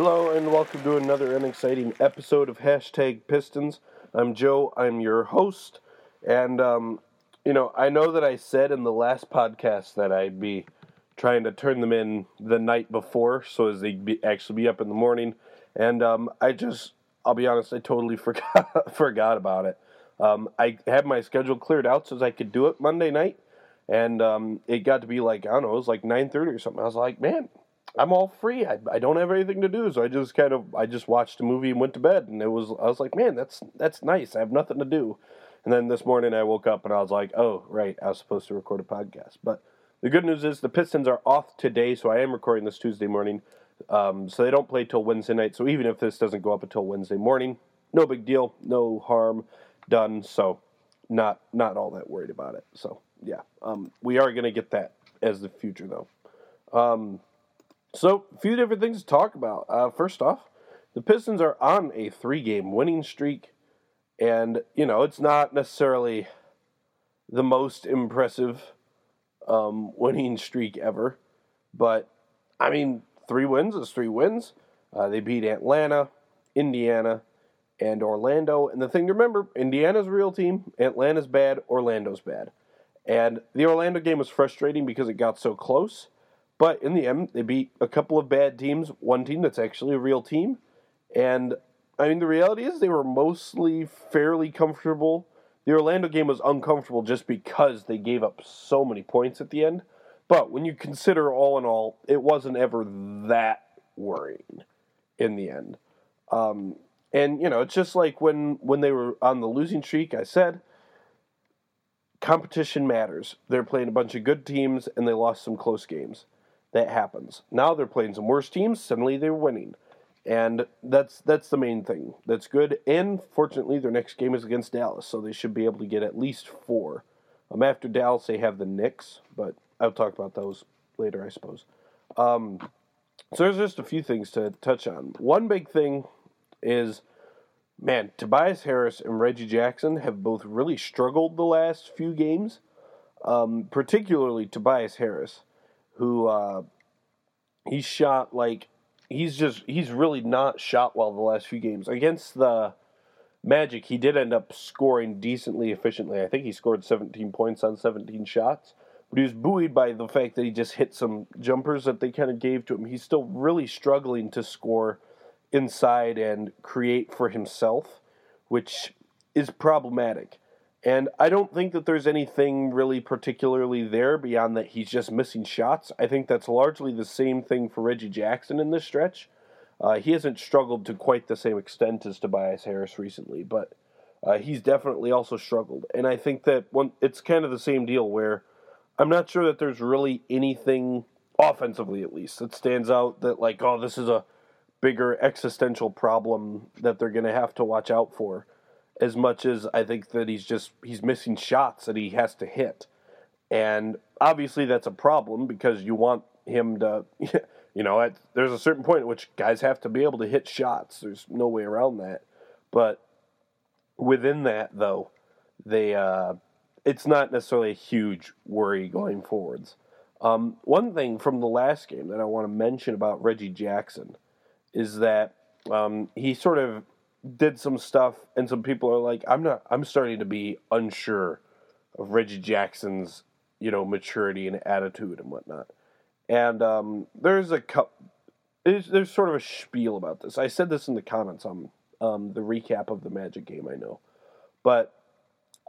Hello and welcome to another and exciting episode of Hashtag Pistons. I'm Joe. I'm your host, and um, you know I know that I said in the last podcast that I'd be trying to turn them in the night before, so as they be, actually be up in the morning, and um, I just I'll be honest, I totally forgot forgot about it. Um, I had my schedule cleared out so I could do it Monday night, and um, it got to be like I don't know, it was like nine thirty or something. I was like, man, I'm all free. I, I don't have anything to do, so I just kind of I just watched a movie and went to bed, and it was I was like, man, that's that's nice. I have nothing to do. And then this morning I woke up and I was like, oh right, I was supposed to record a podcast. But the good news is the Pistons are off today, so I am recording this Tuesday morning. Um, so they don't play till Wednesday night. So even if this doesn't go up until Wednesday morning, no big deal, no harm done. So not not all that worried about it. So yeah, um, we are gonna get that as the future though. Um, so, a few different things to talk about. Uh, first off, the Pistons are on a three game winning streak, and, you know, it's not necessarily the most impressive um, winning streak ever, but, I mean, three wins is three wins. Uh, they beat Atlanta, Indiana, and Orlando. And the thing to remember Indiana's a real team, Atlanta's bad, Orlando's bad. And the Orlando game was frustrating because it got so close but in the end, they beat a couple of bad teams, one team that's actually a real team. And I mean, the reality is they were mostly fairly comfortable. The Orlando game was uncomfortable just because they gave up so many points at the end. But when you consider all in all, it wasn't ever that worrying in the end. Um, and you know, it's just like when when they were on the losing streak. I said competition matters. They're playing a bunch of good teams, and they lost some close games that happens. Now they're playing some worse teams. Suddenly they're winning, and that's that's the main thing. That's good. And fortunately, their next game is against Dallas, so they should be able to get at least four. Um, after Dallas, they have the Knicks, but I'll talk about those later, I suppose. Um, so there's just a few things to touch on. One big thing is, man, Tobias Harris and Reggie Jackson have both really struggled the last few games. Um, particularly Tobias Harris who uh, he's shot like he's just he's really not shot well the last few games against the Magic. He did end up scoring decently efficiently. I think he scored 17 points on 17 shots, but he was buoyed by the fact that he just hit some jumpers that they kind of gave to him. He's still really struggling to score inside and create for himself, which is problematic. And I don't think that there's anything really particularly there beyond that he's just missing shots. I think that's largely the same thing for Reggie Jackson in this stretch. Uh, he hasn't struggled to quite the same extent as Tobias Harris recently, but uh, he's definitely also struggled. And I think that one, it's kind of the same deal where I'm not sure that there's really anything offensively, at least, that stands out that like, oh, this is a bigger existential problem that they're going to have to watch out for as much as I think that he's just he's missing shots that he has to hit. And obviously that's a problem because you want him to you know, at, there's a certain point at which guys have to be able to hit shots. There's no way around that. But within that though, they uh, it's not necessarily a huge worry going forwards. Um, one thing from the last game that I want to mention about Reggie Jackson is that um, he sort of did some stuff, and some people are like, I'm not. I'm starting to be unsure of Reggie Jackson's, you know, maturity and attitude and whatnot. And um, there's a cup. There's, sort of a spiel about this. I said this in the comments on um, the recap of the Magic game. I know, but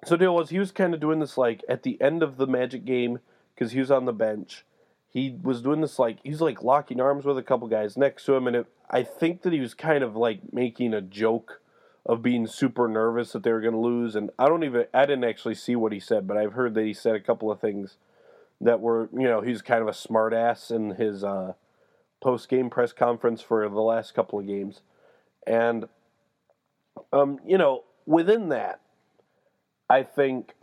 so deal was he was kind of doing this like at the end of the Magic game because he was on the bench. He was doing this like he's like locking arms with a couple guys next to him, and it, I think that he was kind of like making a joke of being super nervous that they were going to lose. And I don't even, I didn't actually see what he said, but I've heard that he said a couple of things that were, you know, he's kind of a smartass in his uh, post game press conference for the last couple of games. And, um, you know, within that, I think,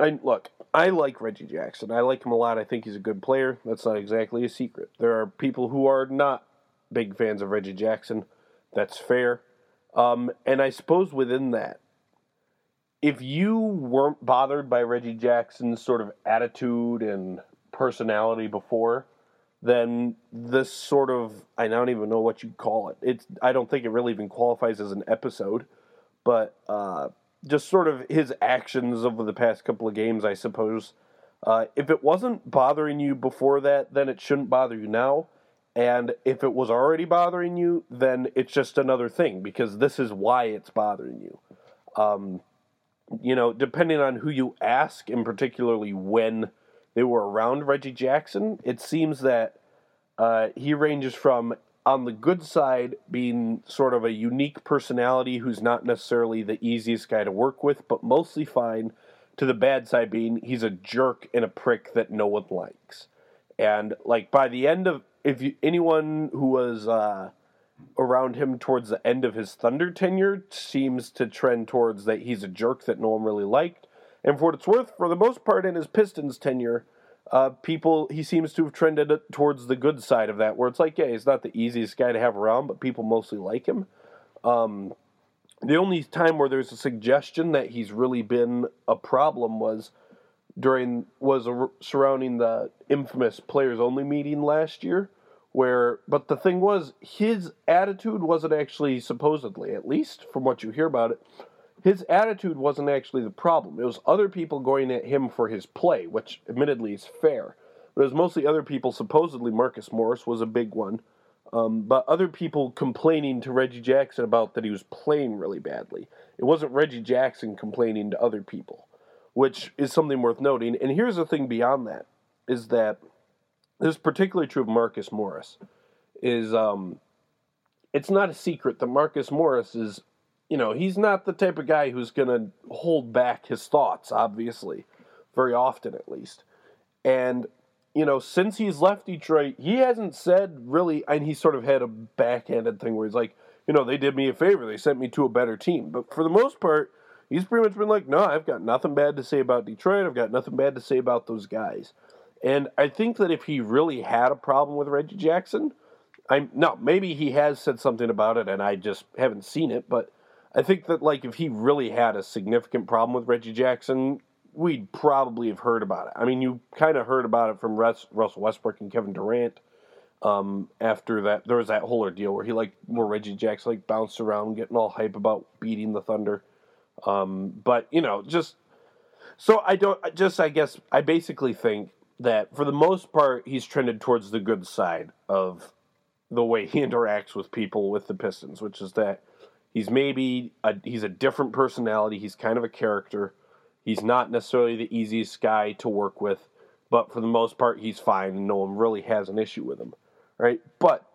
I look, I like Reggie Jackson. I like him a lot. I think he's a good player. That's not exactly a secret. There are people who are not big fans of Reggie Jackson. That's fair. Um, and I suppose within that, if you weren't bothered by Reggie Jackson's sort of attitude and personality before, then this sort of I don't even know what you call it. It's I don't think it really even qualifies as an episode, but uh, just sort of his actions over the past couple of games, I suppose. Uh, if it wasn't bothering you before that, then it shouldn't bother you now. And if it was already bothering you, then it's just another thing because this is why it's bothering you. Um, you know, depending on who you ask, and particularly when they were around Reggie Jackson, it seems that uh, he ranges from on the good side being sort of a unique personality who's not necessarily the easiest guy to work with, but mostly fine, to the bad side being he's a jerk and a prick that no one likes. And like by the end of if you, anyone who was uh, around him towards the end of his Thunder tenure seems to trend towards that he's a jerk that no one really liked. And for what it's worth, for the most part in his Pistons tenure, uh, people he seems to have trended towards the good side of that, where it's like, yeah, he's not the easiest guy to have around, but people mostly like him. Um, the only time where there's a suggestion that he's really been a problem was during was a, surrounding the infamous players only meeting last year where but the thing was his attitude wasn't actually supposedly at least from what you hear about it his attitude wasn't actually the problem. It was other people going at him for his play, which admittedly is fair. But it was mostly other people, supposedly Marcus Morris was a big one, um, but other people complaining to Reggie Jackson about that he was playing really badly. It wasn't Reggie Jackson complaining to other people, which is something worth noting. And here's the thing beyond that is that this is particularly true of Marcus Morris. Is um, it's not a secret that Marcus Morris is you know, he's not the type of guy who's going to hold back his thoughts, obviously, very often at least. And, you know, since he's left Detroit, he hasn't said really, and he sort of had a backhanded thing where he's like, you know, they did me a favor, they sent me to a better team. But for the most part, he's pretty much been like, no, I've got nothing bad to say about Detroit, I've got nothing bad to say about those guys. And I think that if he really had a problem with Reggie Jackson, I'm no, maybe he has said something about it and I just haven't seen it, but I think that like if he really had a significant problem with Reggie Jackson, we'd probably have heard about it. I mean, you kind of heard about it from Russell Westbrook and Kevin Durant. Um, after that, there was that whole ordeal where he like where Reggie Jackson like bounced around, getting all hype about beating the Thunder. Um, but you know, just so I don't just I guess I basically think that for the most part he's trended towards the good side of the way he interacts with people with the Pistons, which is that He's maybe a, he's a different personality. He's kind of a character. He's not necessarily the easiest guy to work with, but for the most part, he's fine, and no one really has an issue with him, right? But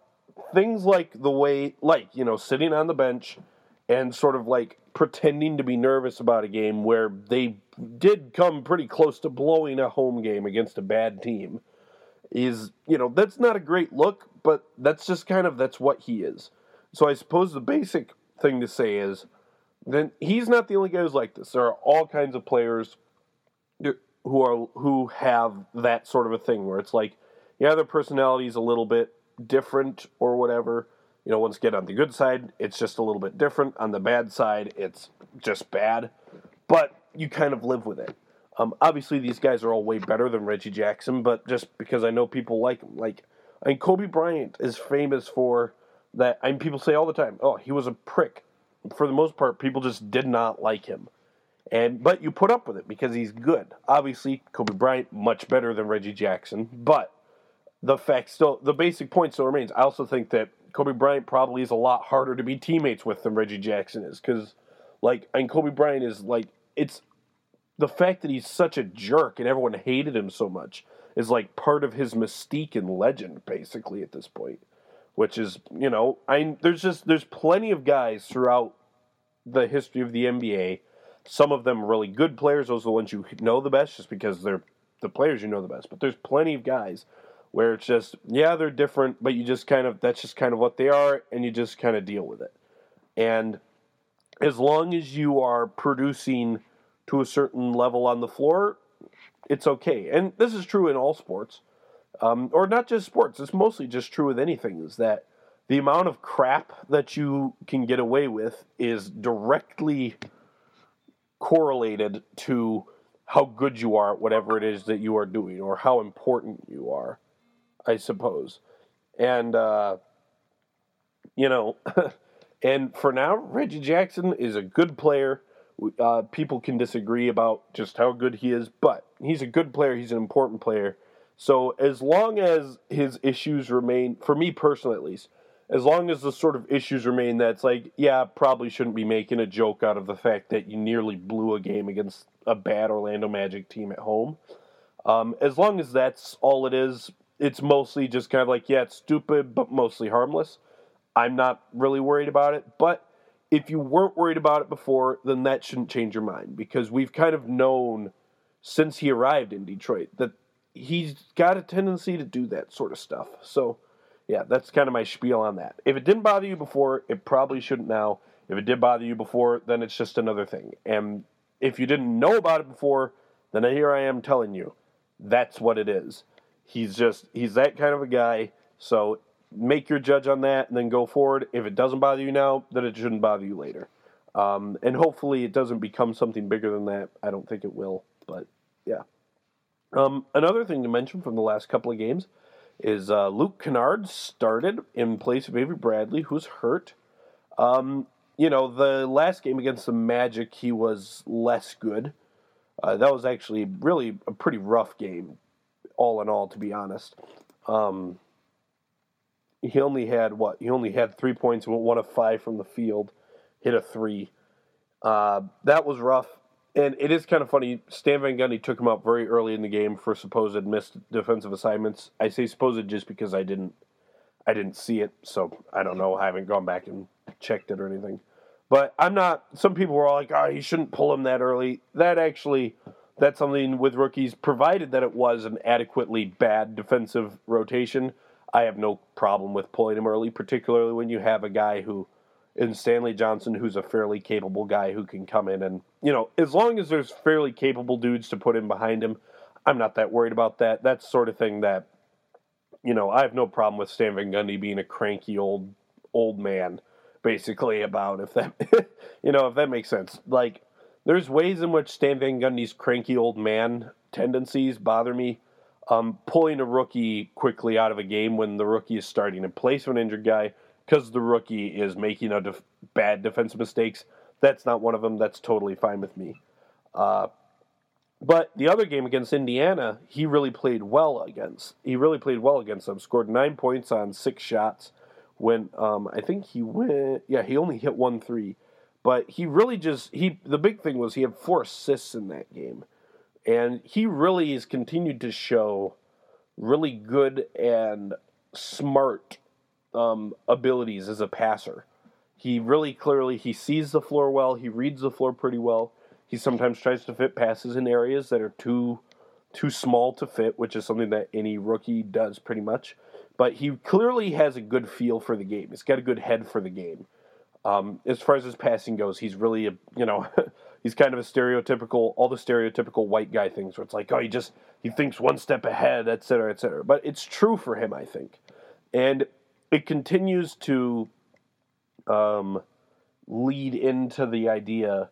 things like the way, like you know, sitting on the bench and sort of like pretending to be nervous about a game where they did come pretty close to blowing a home game against a bad team is you know that's not a great look but that's just kind of that's what he is so i suppose the basic thing to say is then he's not the only guy who's like this. There are all kinds of players who are who have that sort of a thing where it's like, yeah, their personality is a little bit different or whatever. You know, once get on the good side, it's just a little bit different. On the bad side, it's just bad. But you kind of live with it. Um, obviously, these guys are all way better than Reggie Jackson, but just because I know people like him, like, I mean, Kobe Bryant is famous for that I mean, people say all the time, "Oh, he was a prick." For the most part, people just did not like him, and but you put up with it because he's good. Obviously, Kobe Bryant much better than Reggie Jackson, but the fact still, the basic point still remains. I also think that Kobe Bryant probably is a lot harder to be teammates with than Reggie Jackson is because, like, and Kobe Bryant is like it's the fact that he's such a jerk and everyone hated him so much is like part of his mystique and legend basically at this point which is you know I there's just there's plenty of guys throughout the history of the NBA. Some of them really good players; those are the ones you know the best, just because they're the players you know the best. But there's plenty of guys where it's just yeah they're different, but you just kind of that's just kind of what they are, and you just kind of deal with it. And as long as you are producing to a certain level on the floor, it's okay. And this is true in all sports um, or not just sports. It's mostly just true with anything. Is that the amount of crap that you can get away with is directly correlated to how good you are at whatever it is that you are doing or how important you are. I suppose. And, uh, you know, and for now, Reggie Jackson is a good player. Uh, people can disagree about just how good he is, but he's a good player. He's an important player. So as long as his issues remain, for me personally at least, as long as the sort of issues remain that's like, yeah, probably shouldn't be making a joke out of the fact that you nearly blew a game against a bad Orlando Magic team at home. Um, as long as that's all it is, it's mostly just kind of like, yeah, it's stupid, but mostly harmless. I'm not really worried about it. But if you weren't worried about it before, then that shouldn't change your mind because we've kind of known since he arrived in Detroit that he's got a tendency to do that sort of stuff. So, yeah, that's kind of my spiel on that. If it didn't bother you before, it probably shouldn't now. If it did bother you before, then it's just another thing. And if you didn't know about it before, then here I am telling you, that's what it is. He's just he's that kind of a guy. So make your judge on that and then go forward. If it doesn't bother you now, then it shouldn't bother you later. Um, and hopefully it doesn't become something bigger than that. I don't think it will, but yeah. Um, another thing to mention from the last couple of games is uh, Luke Kennard started in place of Avery Bradley, who's hurt. Um, you know, the last game against the Magic, he was less good. Uh, that was actually really a pretty rough game, all in all, to be honest. Um, he only had what? He only had three points, one of five from the field, hit a three. Uh, that was rough, and it is kind of funny. Stan Van Gundy took him out very early in the game for supposed missed defensive assignments. I say supposed just because I didn't, I didn't see it, so I don't know. I haven't gone back and checked it or anything. But I'm not. Some people were all like, "Oh, you shouldn't pull him that early." That actually, that's something with rookies, provided that it was an adequately bad defensive rotation I have no problem with pulling him early, particularly when you have a guy who, in Stanley Johnson, who's a fairly capable guy who can come in and, you know, as long as there's fairly capable dudes to put in behind him, I'm not that worried about that. That's sort of thing that, you know, I have no problem with Stan Van Gundy being a cranky old old man, basically about if that, you know, if that makes sense. Like, there's ways in which Stan Van Gundy's cranky old man tendencies bother me um, pulling a rookie quickly out of a game when the rookie is starting in place of an injured guy because the rookie is making a def- bad defensive mistakes. That's not one of them. That's totally fine with me. Uh, but the other game against Indiana, he really played well against. He really played well against them. Scored nine points on six shots. When um, I think he went, yeah, he only hit one three, but he really just he. The big thing was he had four assists in that game. And he really has continued to show really good and smart um, abilities as a passer. He really clearly he sees the floor well. He reads the floor pretty well. He sometimes tries to fit passes in areas that are too too small to fit, which is something that any rookie does pretty much. But he clearly has a good feel for the game. He's got a good head for the game. Um, as far as his passing goes, he's really a you know he's kind of a stereotypical, all the stereotypical white guy things where it's like, oh, he just he thinks one step ahead, et cetera, et cetera. But it's true for him, I think, and it continues to um, lead into the idea,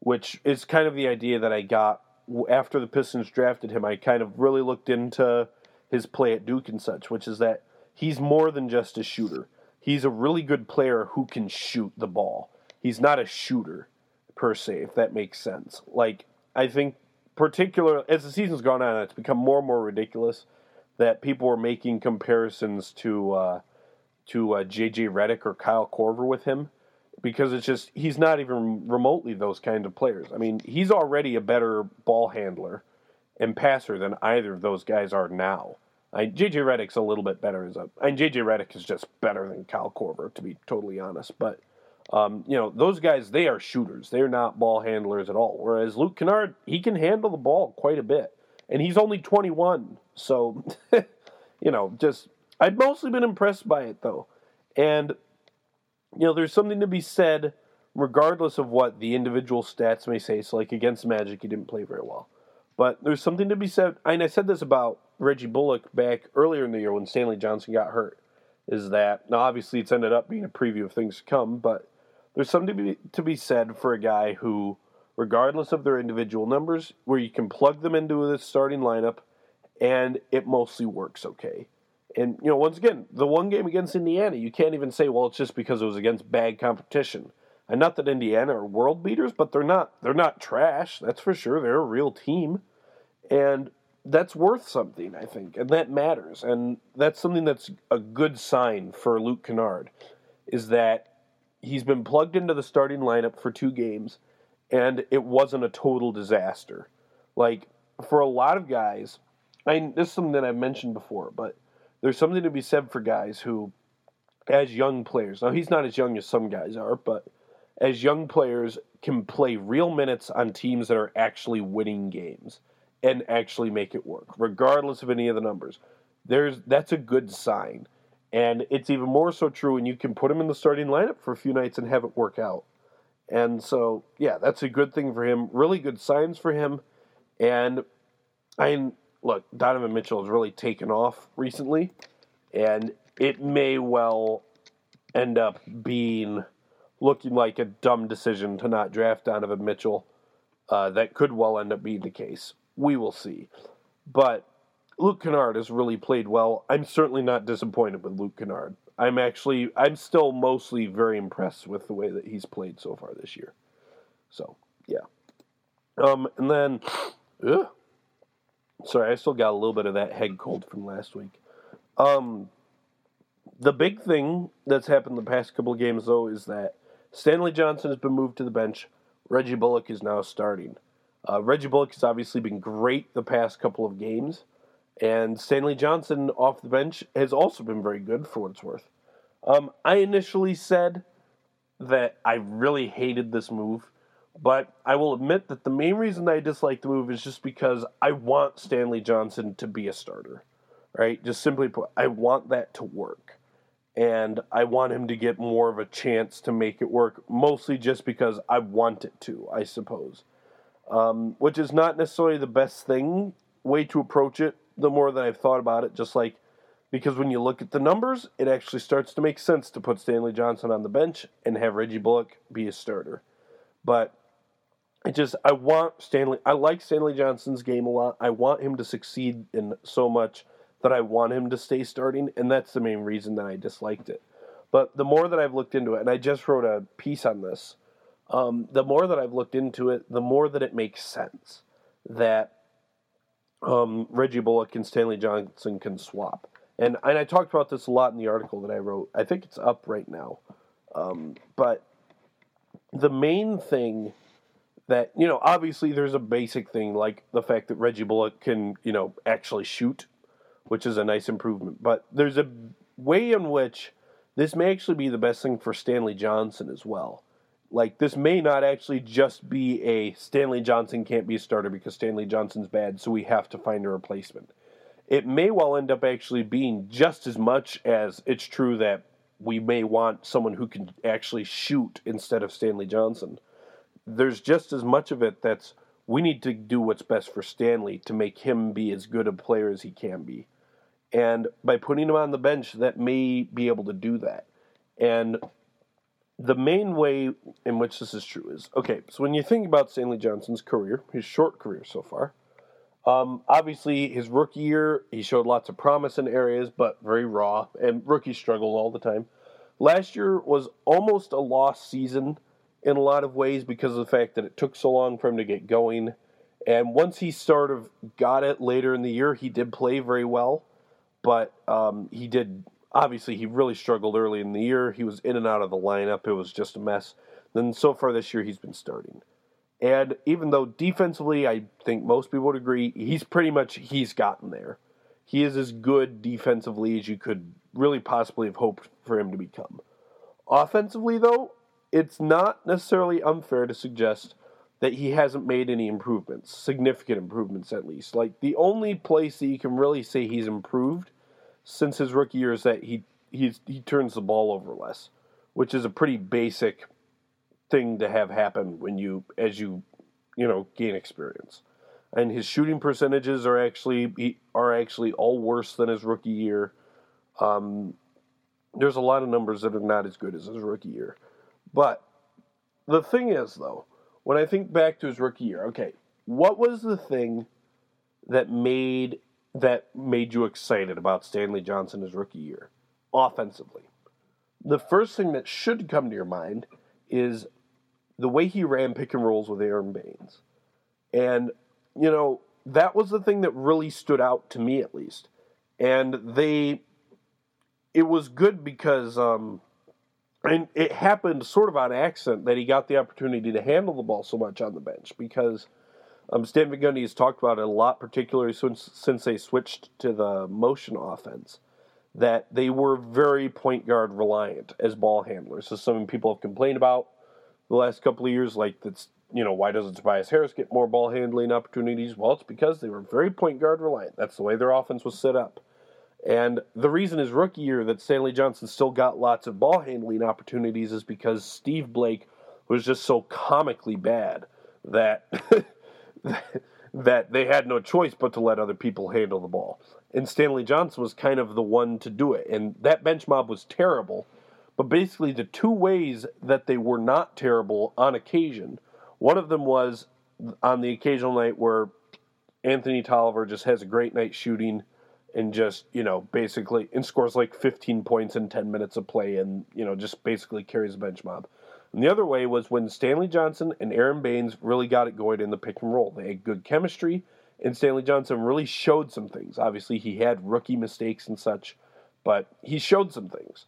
which is kind of the idea that I got after the Pistons drafted him. I kind of really looked into his play at Duke and such, which is that he's more than just a shooter. He's a really good player who can shoot the ball. He's not a shooter per se, if that makes sense. Like I think, particular as the season's gone on, it's become more and more ridiculous that people are making comparisons to uh, to uh, JJ Redick or Kyle Korver with him because it's just he's not even remotely those kind of players. I mean, he's already a better ball handler and passer than either of those guys are now. I, JJ Redick's a little bit better as a. Mean, JJ Redick is just better than Kyle Korver, to be totally honest. But um, you know, those guys, they are shooters. They're not ball handlers at all. Whereas Luke Kennard, he can handle the ball quite a bit. And he's only 21. So, you know, just, I've mostly been impressed by it, though. And, you know, there's something to be said, regardless of what the individual stats may say. So, like against Magic, he didn't play very well. But there's something to be said. And I said this about Reggie Bullock back earlier in the year when Stanley Johnson got hurt. Is that now obviously it's ended up being a preview of things to come, but there's something to be, to be said for a guy who, regardless of their individual numbers, where you can plug them into the starting lineup and it mostly works okay. And you know, once again, the one game against Indiana, you can't even say, well, it's just because it was against bad competition. And not that Indiana are world beaters, but they're not they're not trash. That's for sure. They're a real team. And that's worth something, I think, and that matters. And that's something that's a good sign for Luke Kennard is that he's been plugged into the starting lineup for two games and it wasn't a total disaster. Like for a lot of guys, I this is something that I've mentioned before, but there's something to be said for guys who as young players. Now he's not as young as some guys are, but as young players can play real minutes on teams that are actually winning games and actually make it work, regardless of any of the numbers. There's that's a good sign. And it's even more so true when you can put him in the starting lineup for a few nights and have it work out. And so, yeah, that's a good thing for him. Really good signs for him. And I look, Donovan Mitchell has really taken off recently, and it may well end up being looking like a dumb decision to not draft Donovan Mitchell. Uh, that could well end up being the case. We will see. But Luke Kennard has really played well. I'm certainly not disappointed with Luke Kennard. I'm actually, I'm still mostly very impressed with the way that he's played so far this year. So, yeah. Um, and then, ugh, sorry, I still got a little bit of that head cold from last week. Um, the big thing that's happened the past couple of games, though, is that Stanley Johnson has been moved to the bench. Reggie Bullock is now starting. Uh, Reggie Bullock has obviously been great the past couple of games, and Stanley Johnson off the bench has also been very good for what it's worth. Um, I initially said that I really hated this move, but I will admit that the main reason I dislike the move is just because I want Stanley Johnson to be a starter, right? Just simply put, I want that to work. And I want him to get more of a chance to make it work, mostly just because I want it to, I suppose um, which is not necessarily the best thing way to approach it. The more that I've thought about it, just like because when you look at the numbers, it actually starts to make sense to put Stanley Johnson on the bench and have Reggie Bullock be a starter. But it just I want Stanley. I like Stanley Johnson's game a lot. I want him to succeed in so much that I want him to stay starting, and that's the main reason that I disliked it. But the more that I've looked into it, and I just wrote a piece on this um, the more that I've looked into it, the more that it makes sense that um, Reggie Bullock and Stanley Johnson can swap. And, and I talked about this a lot in the article that I wrote. I think it's up right now. Um, but the main thing that, you know, obviously there's a basic thing like the fact that Reggie Bullock can, you know, actually shoot, which is a nice improvement. But there's a way in which this may actually be the best thing for Stanley Johnson as well. Like this may not actually just be a Stanley Johnson can't be a starter because Stanley Johnson's bad, so we have to find a replacement. It may well end up actually being just as much as it's true that we may want someone who can actually shoot instead of Stanley Johnson. There's just as much of it that's we need to do what's best for Stanley to make him be as good a player as he can be. And by putting him on the bench, that may be able to do that. And the main way in which this is true is okay. So when you think about Stanley Johnson's career, his short career so far, um, obviously his rookie year he showed lots of promise in areas, but very raw, and rookies struggle all the time. Last year was almost a lost season in a lot of ways because of the fact that it took so long for him to get going. And once he sort of got it later in the year, he did play very well, but um, he did obviously he really struggled early in the year. He was in and out of the lineup. It was just a mess. Then so far this year he's been starting. And even though defensively I think most people would agree, he's pretty much he's gotten there. He is as good defensively as you could really possibly have hoped for him to become. Offensively though, it's not necessarily unfair to suggest that he hasn't made any improvements, significant improvements at least. Like the only place that you can really say he's improved since his rookie year is that he he he turns the ball over less, which is a pretty basic thing to have happen when you as you you know gain experience. And his shooting percentages are actually are actually all worse than his rookie year. Um, there's a lot of numbers that are not as good as his rookie year, but the thing is though, when I think back to his rookie year, okay, what was the thing that made that made you excited about Stanley Johnson his rookie year, offensively? The first thing that should come to your mind is the way he ran pick and rolls with Aron Baynes. And, you know, that was the thing that really stood out to me at least. And they, it was good because, um, and it happened sort of on accident that he got the opportunity to handle the ball so much on the bench because um, Stan Van has talked about it a lot, particularly since since they switched to the motion offense, that they were very point guard reliant as ball handlers. So some people have complained about the last couple of years, like that's you know why doesn't Tobias Harris get more ball handling opportunities? Well, it's because they were very point guard reliant. That's the way their offense was set up. And the reason his rookie year that Stanley Johnson still got lots of ball handling opportunities is because Steve Blake was just so comically bad that that they had no choice but to let other people handle the ball. And Stanley Johnson was kind of the one to do it. And that bench mob was terrible. But basically, the two ways that they were not terrible on occasion, one of them was on the occasional night where Anthony Tolliver just has a great night shooting and just you know basically and scores like 15 points in 10 minutes of play and you know just basically carries the bench mob. And the other way was when Stanley Johnson and Aron Baynes really got it going in the pick and roll. They had good chemistry, and Stanley Johnson really showed some things. Obviously, he had rookie mistakes and such, but he showed some things.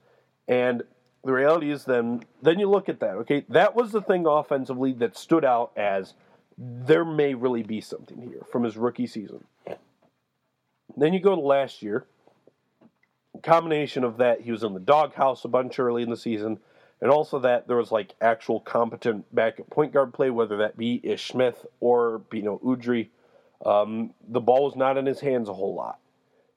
And the reality is then then you look at that, okay? That was the thing offensively that stood out as there may really be something here from his rookie season. Then you go to last year. Combination of that, he was in the doghouse a bunch early in the season, and also that there was like actual competent backup point guard play, whether that be Ish Smith or Beno Udrih. Um, the ball was not in his hands a whole lot.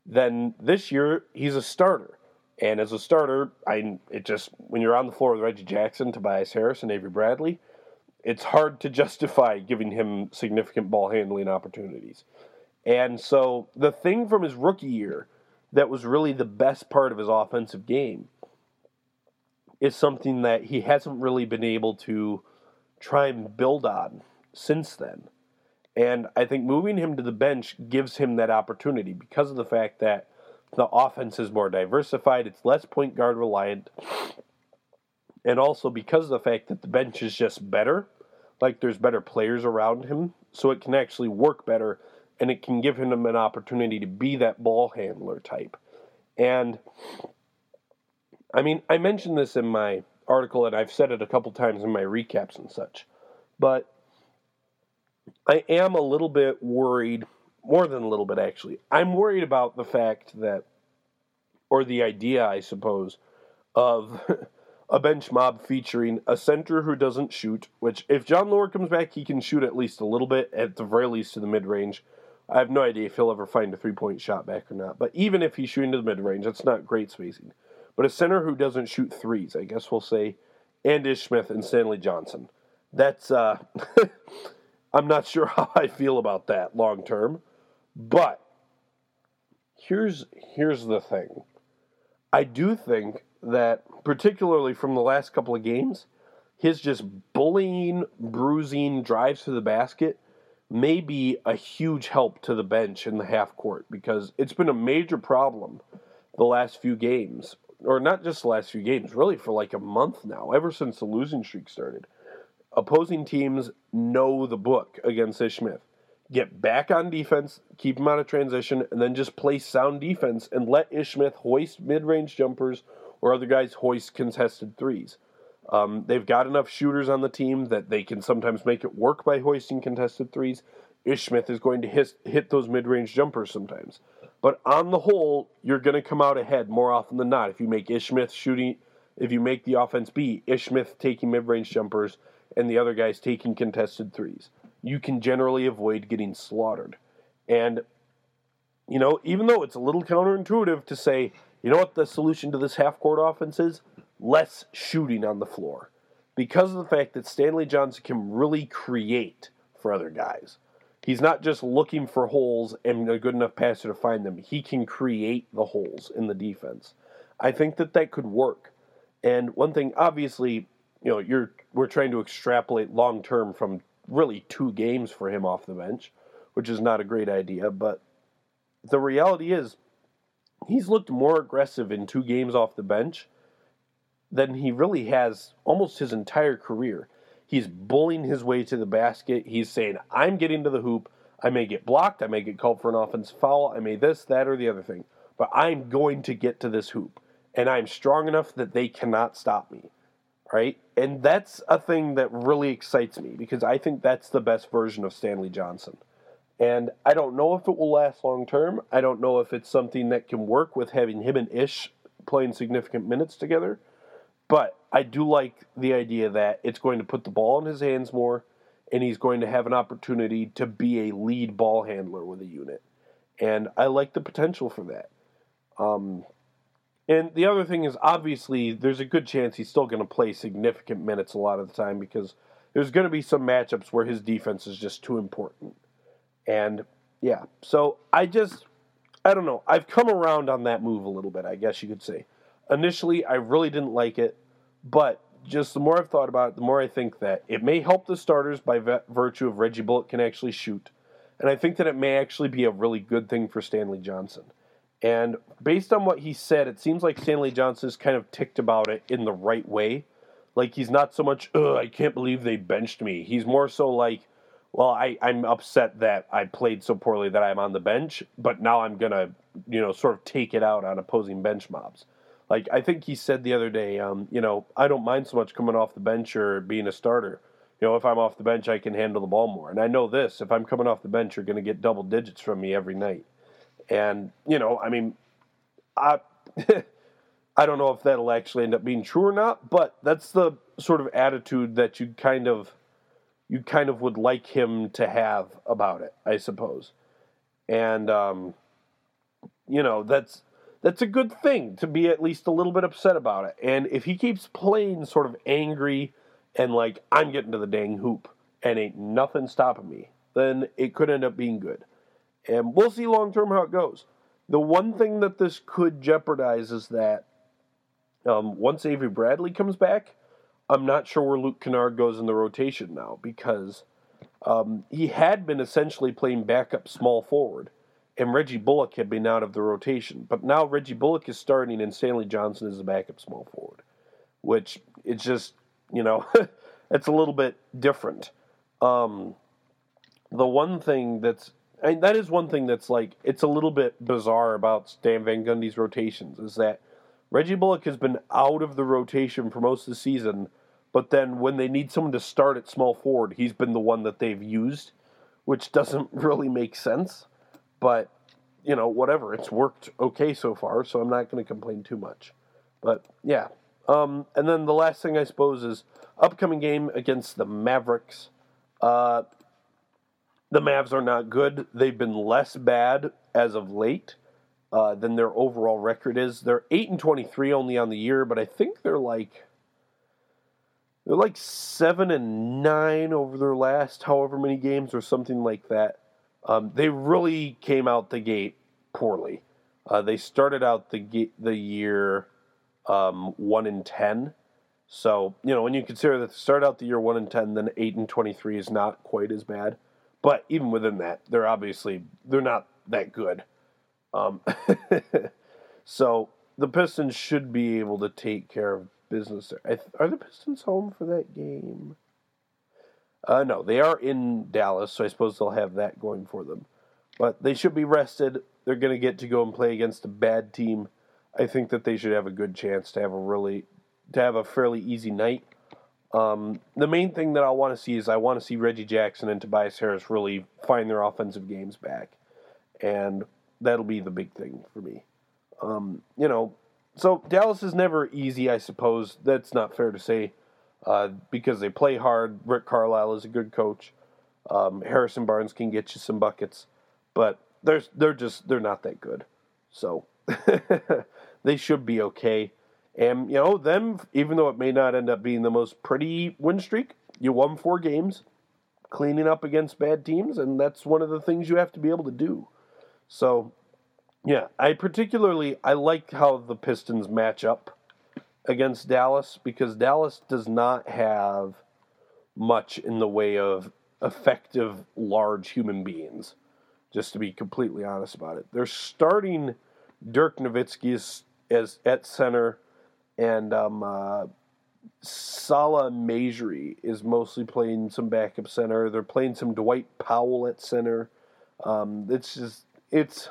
Then this year, he's a starter. And as a starter, I it just when you're on the floor with Reggie Jackson, Tobias Harris, and Avery Bradley, it's hard to justify giving him significant ball handling opportunities. And so the thing from his rookie year that was really the best part of his offensive game is something that he hasn't really been able to try and build on since then. And I think moving him to the bench gives him that opportunity because of the fact that the offense is more diversified, it's less point guard reliant, and also because of the fact that the bench is just better, like there's better players around him, so it can actually work better and it can give him an opportunity to be that ball handler type. And I mean, I mentioned this in my article, and I've said it a couple times in my recaps and such, but I am a little bit worried, more than a little bit actually. I'm worried about the fact that, or the idea, I suppose, of a bench mob featuring a center who doesn't shoot, which if Jon Leuer comes back, he can shoot at least a little bit, at the very least to the mid range. I have no idea if he'll ever find a three point shot back or not. But even if he's shooting to the mid range, that's not great spacing. But a center who doesn't shoot threes, I guess we'll say, and Ish Smith and Stanley Johnson. That's uh I'm not sure how I feel about that long term. But here's here's the thing. I do think that particularly from the last couple of games, his just bullying, bruising drives to the basket may be a huge help to the bench in the half court because it's been a major problem the last few games, or not just the last few games, really for like a month now, ever since the losing streak started. Opposing teams know the book against Ish Smith. Get back on defense, keep him out of transition, and then just play sound defense and let Ish Smith hoist mid range jumpers or other guys hoist contested threes. Um, they've got enough shooters on the team that they can sometimes make it work by hoisting contested threes. Ish Smith is going to hit, hit those mid range jumpers sometimes. But on the whole, you're going to come out ahead more often than not if you make Ish Smith shooting, if you make the offense be Ish Smith taking mid range jumpers and the other guys taking contested threes. You can generally avoid getting slaughtered. And, you know, even though it's a little counterintuitive to say, you know what the solution to this half court offense is? Less shooting on the floor because of the fact that Stanley Johnson can really create for other guys. He's not just looking for holes and a good enough passer to find them. He can create the holes in the defense. I think that that could work. And one thing, obviously, you know, you're we're trying to extrapolate long term from really two games for him off the bench, which is not a great idea. But the reality is, he's looked more aggressive in two games off the bench than he really has almost his entire career. He's bullying his way to the basket. He's saying, I'm getting to the hoop. I may get blocked. I may get called for an offense foul. I may this, that, or the other thing. But I'm going to get to this hoop. And I'm strong enough that they cannot stop me. Right? And that's a thing that really excites me because I think that's the best version of Stanley Johnson. And I don't know if it will last long term. I don't know if it's something that can work with having him and Ish playing significant minutes together. But I do like the idea that it's going to put the ball in his hands more, and he's going to have an opportunity to be a lead ball handler with a unit. And I like the potential for that. Um, and the other thing is, obviously, there's a good chance he's still going to play significant minutes a lot of the time because there's going to be some matchups where his defense is just too important. And yeah, so I just, I don't know. I've come around on that move a little bit, I guess you could say. Initially, I really didn't like it, but just the more I've thought about it, the more I think that it may help the starters by virtue of Reggie Bullock can actually shoot. And I think that it may actually be a really good thing for Stanley Johnson. And based on what he said, it seems like Stanley Johnson is kind of ticked about it in the right way. Like he's not so much, ugh, I can't believe they benched me. He's more so like, well, I, I'm upset that I played so poorly that I'm on the bench, but now I'm going to, you know, sort of take it out on opposing bench mobs. Like I think he said the other day, um, you know, I don't mind so much coming off the bench or being a starter. You know, if I'm off the bench, I can handle the ball more. And I know this: if I'm coming off the bench, you're going to get double digits from me every night. And you know, I mean, I I don't know if that'll actually end up being true or not, but that's the sort of attitude that you kind of you kind of would like him to have about it, I suppose. And um, you know, that's that's a good thing to be at least a little bit upset about it. And if he keeps playing sort of angry and like I'm getting to the dang hoop and ain't nothing stopping me, then it could end up being good. And we'll see long term how it goes. The one thing that this could jeopardize is that um, once Avery Bradley comes back, I'm not sure where Luke Kennard goes in the rotation now because um, he had been essentially playing backup small forward and Reggie Bullock had been out of the rotation. But now Reggie Bullock is starting, and Stanley Johnson is a backup small forward, which it's just you know it's a little bit different. Um, the one thing that's and that is one thing that's like it's a little bit bizarre about Stan Van Gundy's rotations is that Reggie Bullock has been out of the rotation for most of the season, but then when they need someone to start at small forward, he's been the one that they've used, which doesn't really make sense. But you know, whatever. It's worked okay so far, so I'm not going to complain too much. But yeah. Um, and then the last thing I suppose is upcoming game against the Mavericks. Uh, the Mavs are not good. They've been less bad as of late uh, than their overall record is. They're eight and twenty three only on the year, but I think they're like they're like seven and nine over their last however many games or something like that. Um, they really came out the gate poorly. Uh, they started out the the year um, one in ten. So you know when you consider that they start out the year one in ten, then eight and twenty three is not quite as bad. But even within that, they're obviously they're not that good. Um, so the Pistons should be able to take care of business. Are the Pistons home for that game? Uh, no, they are in Dallas, so I suppose they'll have that going for them. But they should be rested. They're going to get to go and play against a bad team. I think that they should have a good chance to have a really to have a fairly easy night. Um, the main thing that I want to see is I want to see Reggie Jackson and Tobias Harris really find their offensive games back, and that'll be the big thing for me. Um, you know, so Dallas is never easy, I suppose. That's not fair to say uh, because they play hard. Rick Carlisle is a good coach. Um, Harrison Barnes can get you some buckets, but they're they're just they're not that good. So they should be okay. And you know them, even though it may not end up being the most pretty win streak, you won four games, cleaning up against bad teams, and that's one of the things you have to be able to do. So, yeah, I particularly I like how the Pistons match up against Dallas because Dallas does not have much in the way of effective large human beings. just to be completely honest about it. They're starting Dirk Nowitzki as, as at center, and um, uh, Salah Mejri is mostly playing some backup center. They're playing some Dwight Powell at center. Um, it's just it's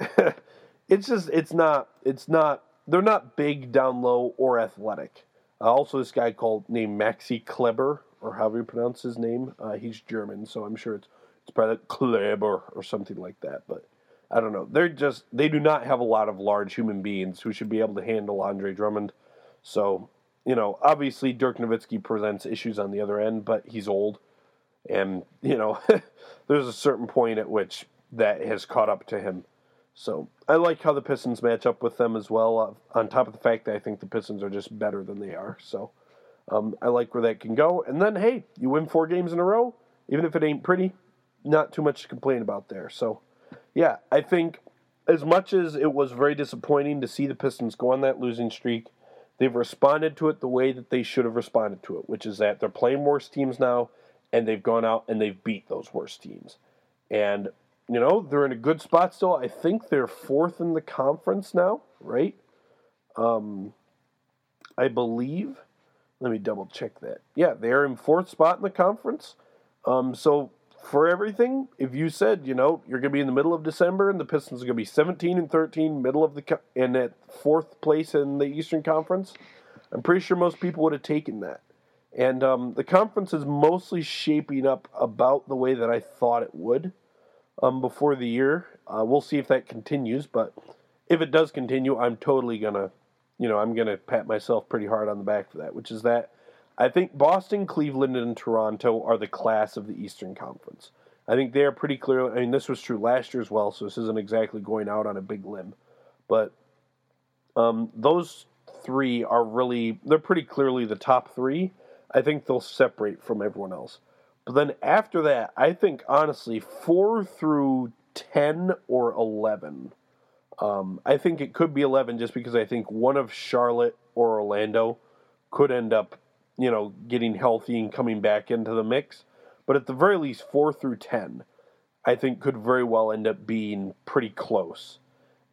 it's just it's not it's not they're not big down low or athletic. Uh, also, this guy called named Maxi Kleber or however you pronounce his name. Uh, he's German, so I'm sure it's it's probably Kleber or something like that. But I don't know. They're just they do not have a lot of large human beings who should be able to handle Andre Drummond. So you know, obviously Dirk Nowitzki presents issues on the other end, but he's old, and you know, there's a certain point at which that has caught up to him. So I like how the Pistons match up with them as well. Uh, on top of the fact that I think the Pistons are just better than they are, so um, I like where that can go. And then hey, you win four games in a row, even if it ain't pretty, not too much to complain about there. So yeah, I think as much as it was very disappointing to see the Pistons go on that losing streak they've responded to it the way that they should have responded to it, which is that they're playing worse teams now, and they've gone out and they've beat those worse teams. And, you know, they're in a good spot still. I think they're fourth in the conference now, right? Um, I believe. Let me double check that. Yeah, they're in fourth spot in the conference. Um, so for everything, if you said, you know, you're going to be in the middle of December and the Pistons are going to be 17 and 13, middle of the and at fourth place in the Eastern Conference, I'm pretty sure most people would have taken that. And um, the conference is mostly shaping up about the way that I thought it would um, before the year. Uh, we'll see if that continues, but if it does continue, I'm totally gonna, you know, I'm gonna pat myself pretty hard on the back for that. Which is that I think Boston, Cleveland, and Toronto are the class of the Eastern Conference. I think they are pretty clear. I mean, this was true last year as well, so this isn't exactly going out on a big limb. But um, those three are really, they're pretty clearly the top three. I think they'll separate from everyone else. But then after that, I think honestly, four through 10 or 11. Um, I think it could be 11 just because I think one of Charlotte or Orlando could end up you know, getting healthy and coming back into the mix. But at the very least, four through 10, I think could very well end up being pretty close.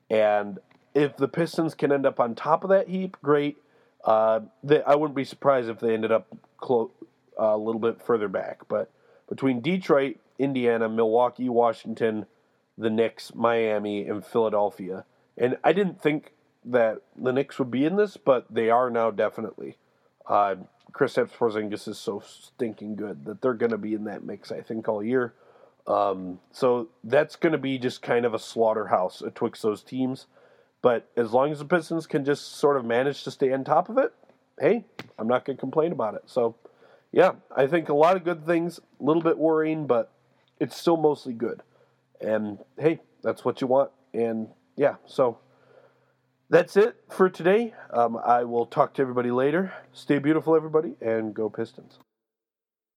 And if the Pistons can end up on top of that heap, great. Uh, they, I wouldn't be surprised if they ended up clo- uh, a little bit further back. But between Detroit, Indiana, Milwaukee, Washington, the Knicks, Miami, and Philadelphia, and I didn't think that the Knicks would be in this, but they are now definitely. Uh, Kristaps Porzingis is so stinking good that they're going to be in that mix, I think, all year. Um, so that's going to be just kind of a slaughterhouse atwixt those teams. But as long as the Pistons can just sort of manage to stay on top of it, hey, I'm not going to complain about it. So, yeah, I think a lot of good things, a little bit worrying, but it's still mostly good. And hey, that's what you want. And yeah, so that's it for today. Um, I will talk to everybody later. Stay beautiful, everybody, and go Pistons.